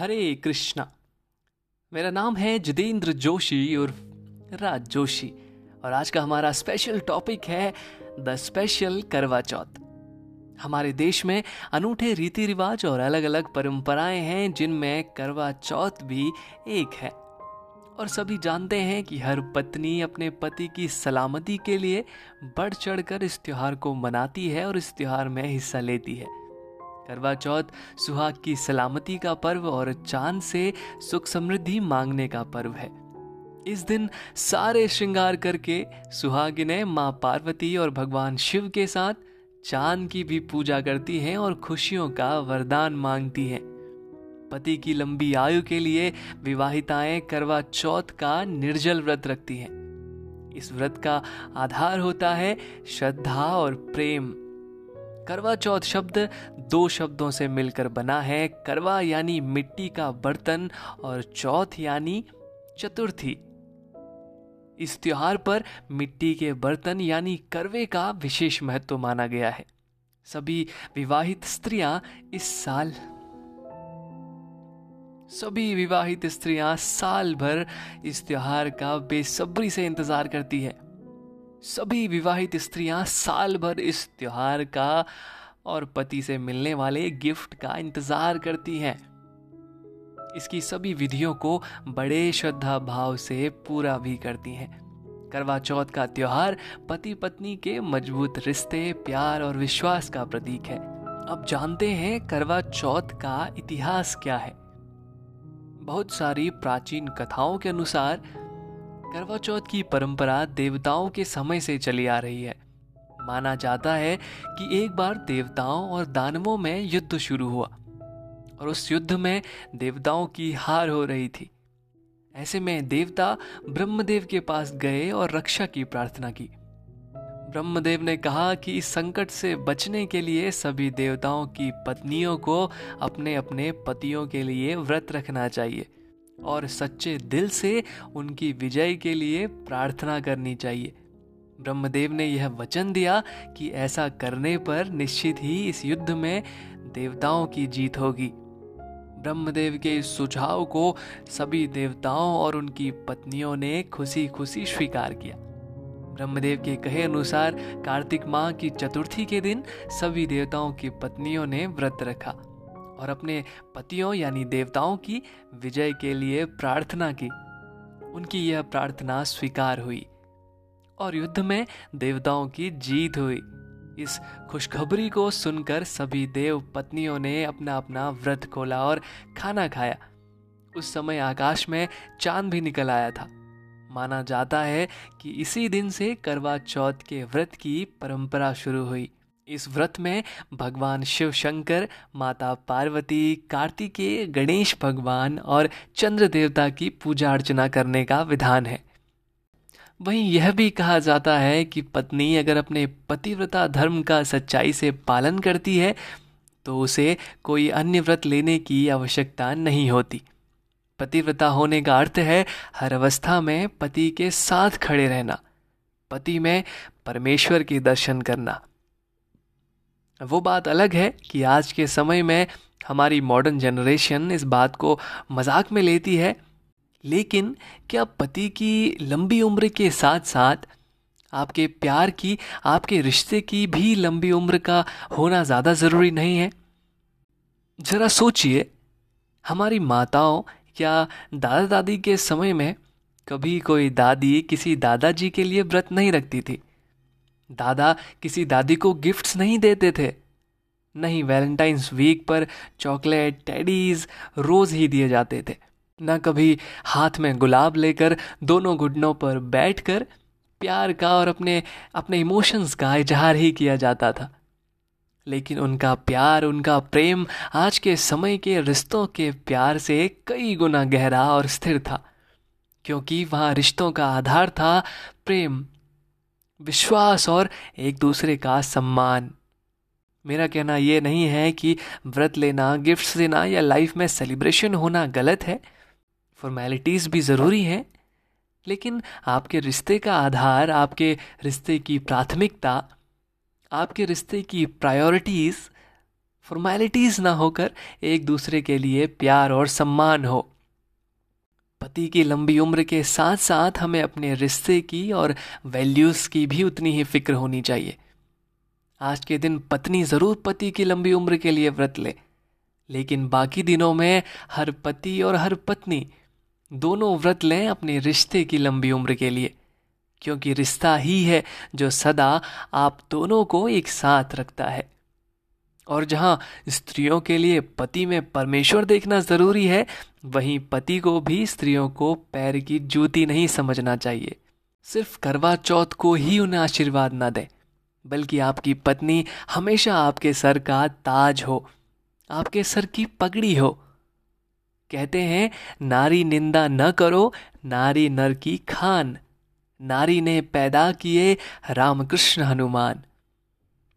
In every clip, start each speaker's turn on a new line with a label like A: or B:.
A: हरे कृष्णा। मेरा नाम है जितेंद्र जोशी और राज जोशी और आज का हमारा स्पेशल टॉपिक है द स्पेशल करवा चौथ। हमारे देश में अनूठे रीति रिवाज और अलग अलग परंपराएँ हैं जिनमें करवा चौथ भी एक है। और सभी जानते हैं कि हर पत्नी अपने पति की सलामती के लिए बढ़ चढ़कर इस त्यौहार को मनाती है और इस त्यौहार में हिस्सा लेती है। करवा चौथ, सुहाग की सलामती का पर्व और चाँद से सुख समृद्धि मांगने का पर्व है। इस दिन सारे श्रृंगार करके सुहागिने माँ पार्वती और भगवान शिव के साथ चाँद की भी पूजा करती हैं और खुशियों का वरदान मांगती हैं। पति की लंबी आयु के लिए विवाहिताएँ करवा चौथ का निर्जल व्रत रखती हैं। इस व्रत का आधार होता है श्रद्धा और प्रेम। करवा चौथ शब्द दो शब्दों से मिलकर बना है। करवा यानी मिट्टी का बर्तन और चौथ यानी चतुर्थी। इस त्योहार पर मिट्टी के बर्तन यानी करवे का विशेष महत्व माना गया है। सभी विवाहित स्त्रियाँ इस साल सभी विवाहित स्त्रियाँ साल भर इस त्योहार का बेसब्री से इंतज़ार करती है। सभी विवाहित स्त्रियाँ साल भर इस त्योहार का और पति से मिलने वाले गिफ्ट का इंतज़ार करती हैं। इसकी सभी विधियों को बड़े श्रद्धा भाव से पूरा भी करती हैं। करवा चौथ का त्योहार पति पत्नी के मज़बूत रिश्ते, प्यार और विश्वास का प्रतीक है। अब जानते हैं करवा चौथ का इतिहास क्या है। बहुत सारी प्राचीन कथाओं के अनुसार करवा चौथ की परंपरा देवताओं के समय से चली आ रही है। माना जाता है कि एक बार देवताओं और दानवों में युद्ध शुरू हुआ, और उस युद्ध में देवताओं की हार हो रही थी। ऐसे में देवता ब्रह्मदेव के पास गए और रक्षा की प्रार्थना की। ब्रह्मदेव ने कहा कि इस संकट से बचने के लिए सभी देवताओं की पत्नियों को अपने अपने पतियों के लिए व्रत रखना चाहिए। और सच्चे दिल से उनकी विजय के लिए प्रार्थना करनी चाहिए। ब्रह्मदेव ने यह वचन दिया कि ऐसा करने पर निश्चित ही इस युद्ध में देवताओं की जीत होगी। ब्रह्मदेव के इस सुझाव को सभी देवताओं और उनकी पत्नियों ने खुशी खुशी स्वीकार किया। ब्रह्मदेव के कहे अनुसार कार्तिक माह की चतुर्थी के दिन सभी देवताओं की पत्नियों ने व्रत रखा। और अपने पतियों यानी देवताओं की विजय के लिए प्रार्थना की। उनकी यह प्रार्थना स्वीकार हुई और युद्ध में देवताओं की जीत हुई। इस खुशखबरी को सुनकर सभी देव पत्नियों ने अपना अपना व्रत खोला और खाना खाया। उस समय आकाश में चाँद भी निकल आया था। माना जाता है कि इसी दिन से करवा चौथ के व्रत की परंपरा शुरू हुई। इस व्रत में भगवान शिव शंकर, माता पार्वती, कार्तिकेय, गणेश भगवान और चंद्र देवता की पूजा अर्चना करने का विधान है। वहीं यह भी कहा जाता है कि पत्नी अगर अपने पतिव्रता धर्म का सच्चाई से पालन करती है तो उसे कोई अन्य व्रत लेने की आवश्यकता नहीं होती। पतिव्रता होने का अर्थ है हर अवस्था में पति के साथ खड़े रहना, पति में परमेश्वर के दर्शन करना। वो बात अलग है कि आज के समय में हमारी मॉडर्न जनरेशन इस बात को मज़ाक में लेती है। लेकिन क्या पति की लंबी उम्र के साथ साथ आपके प्यार की, आपके रिश्ते की भी लंबी उम्र का होना ज़्यादा ज़रूरी नहीं है? ज़रा सोचिए, हमारी माताओं या दादा दादी के समय में कभी कोई दादी किसी दादाजी के लिए व्रत नहीं रखती थी। दादा किसी दादी को गिफ्ट्स नहीं देते थे। नहीं वैलेंटाइंस वीक पर चॉकलेट टेडीज रोज ही दिए जाते थे। न कभी हाथ में गुलाब लेकर दोनों घुटनों पर बैठकर प्यार का और अपने अपने इमोशंस का इजहार ही किया जाता था। लेकिन उनका प्यार, उनका प्रेम आज के समय के रिश्तों के प्यार से कई गुना गहरा और स्थिर था। क्योंकि वहाँ रिश्तों का आधार था प्रेम। विश्वास और एक दूसरे का सम्मान। मेरा कहना यह नहीं है कि व्रत लेना गिफ्ट्स देना या लाइफ में सेलिब्रेशन होना गलत है। फॉर्मेलिटीज़ भी ज़रूरी हैं। लेकिन आपके रिश्ते का आधार, आपके रिश्ते की प्राथमिकता, आपके रिश्ते की प्रायोरिटीज़ फॉर्मेलिटीज ना होकर एक दूसरे के लिए प्यार और सम्मान हो। पति की लंबी उम्र के साथ साथ हमें अपने रिश्ते की और वैल्यूज़ की भी उतनी ही फ़िक्र होनी चाहिए। आज के दिन पत्नी ज़रूर पति की लंबी उम्र के लिए व्रत ले, लेकिन बाकी दिनों में हर पति और हर पत्नी दोनों व्रत लें अपने रिश्ते की लंबी उम्र के लिए, क्योंकि रिश्ता ही है जो सदा आप दोनों को एक साथ रखता है। और जहाँ स्त्रियों के लिए पति में परमेश्वर देखना ज़रूरी है, वहीं पति को भी स्त्रियों को पैर की जूती नहीं समझना चाहिए। सिर्फ़ करवा चौथ को ही उन्हें आशीर्वाद ना दें, बल्कि आपकी पत्नी हमेशा आपके सर का ताज हो, आपके सर की पगड़ी हो। कहते हैं, नारी निंदा न करो, नारी नर की खान, नारी ने पैदा किए रामकृष्ण हनुमान।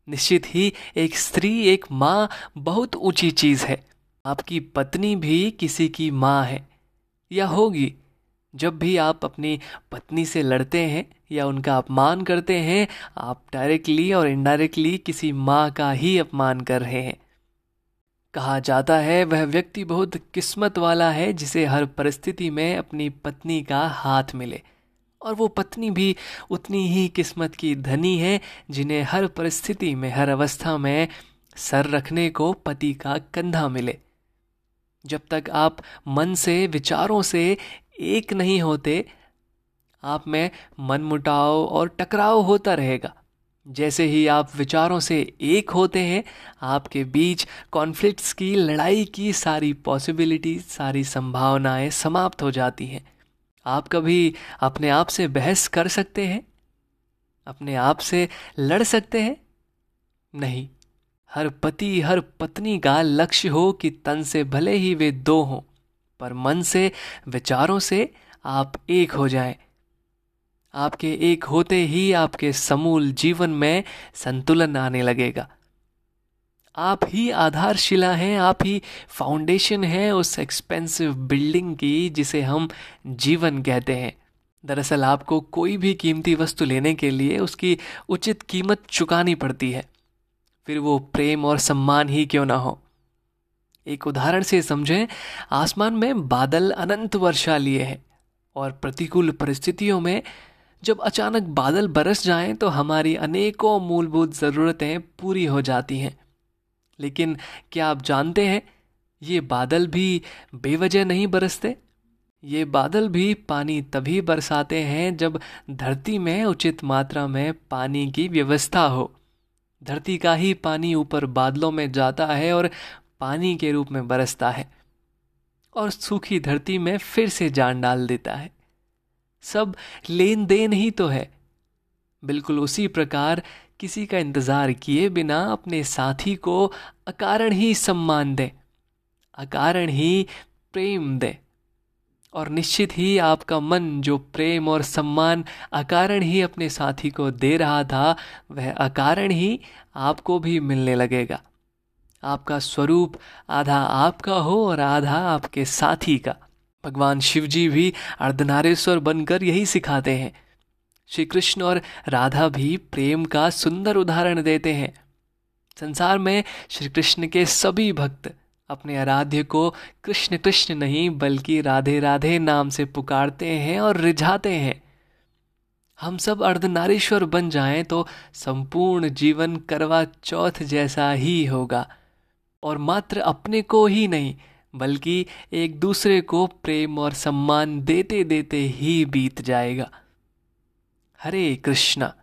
A: निश्चित ही एक स्त्री, एक माँ बहुत ऊँची चीज़ है। आपकी पत्नी भी किसी की माँ है। या होगी, जब भी आप अपनी पत्नी से लड़ते हैं या उनका अपमान करते हैं, आप डायरेक्टली और इनडायरेक्टली किसी माँ का ही अपमान कर रहे हैं। कहा जाता है, वह व्यक्ति बहुत किस्मत वाला है जिसे हर परिस्थिति में अपनी पत्नी का हाथ मिले। और वो पत्नी भी उतनी ही किस्मत की धनी है, जिन्हें हर परिस्थिति में, हर अवस्था में सर रखने को पति का कंधा मिले। जब तक आप मन से, विचारों से एक नहीं होते, आप में मन मुटाव और टकराव होता रहेगा। जैसे ही आप विचारों से एक होते हैं, आपके बीच कॉन्फ्लिक्ट्स की, लड़ाई की सारी पॉसिबिलिटी सारी संभावनाएँ समाप्त हो जाती हैं। आप कभी अपने आप से बहस कर सकते हैं? अपने आप से लड़ सकते हैं? नहीं। हर पति, हर पत्नी का लक्ष्य हो कि तन से भले ही वे दो हों, पर मन से, विचारों से आप एक हो जाएँ। आपके एक होते ही आपके समूल जीवन में संतुलन आने लगेगा। आप ही आधारशिला हैं, आप ही फाउंडेशन है उस एक्सपेंसिव बिल्डिंग की जिसे हम जीवन कहते हैं। दरअसल आपको कोई भी कीमती वस्तु लेने के लिए उसकी उचित कीमत चुकानी पड़ती है। फिर वो प्रेम और सम्मान ही क्यों ना हो? एक उदाहरण से समझें, आसमान में बादल अनंत वर्षा लिए हैं और प्रतिकूल परिस्थितियों में जब अचानक बादल बरस जाएँ तो हमारी अनेकों मूलभूत ज़रूरतें पूरी हो जाती हैं। लेकिन क्या आप जानते हैं, ये बादल भी बेवजह नहीं बरसते? ये बादल भी पानी तभी बरसाते हैं जब धरती में उचित मात्रा में पानी की व्यवस्था हो। धरती का ही पानी ऊपर बादलों में जाता है और पानी के रूप में बरसता है और सूखी धरती में फिर से जान डाल देता है। सब लेन देन ही तो है। बिल्कुल उसी प्रकार किसी का इंतज़ार किए बिना अपने साथी को अकारण ही सम्मान दें, अकारण ही प्रेम दें। और निश्चित ही आपका मन जो प्रेम और सम्मान अकारण ही अपने साथी को दे रहा था, वह अकारण ही आपको भी मिलने लगेगा। आपका स्वरूप आधा आपका हो और आधा आपके साथी का। भगवान शिव जी भी अर्धनारेश्वर बनकर यही सिखाते हैं। श्री कृष्ण और राधा भी प्रेम का सुंदर उदाहरण देते हैं। संसार में श्री कृष्ण के सभी भक्त अपने आराध्य को कृष्ण कृष्ण नहीं, बल्कि राधे राधे नाम से पुकारते हैं और रिझाते हैं। हम सब अर्धनारीश्वर बन जाएँ तो संपूर्ण जीवन करवा चौथ जैसा ही होगा। और मात्र अपने को ही नहीं, बल्कि एक दूसरे को प्रेम और सम्मान देते देते ही बीत जाएगा। हरे कृष्णा।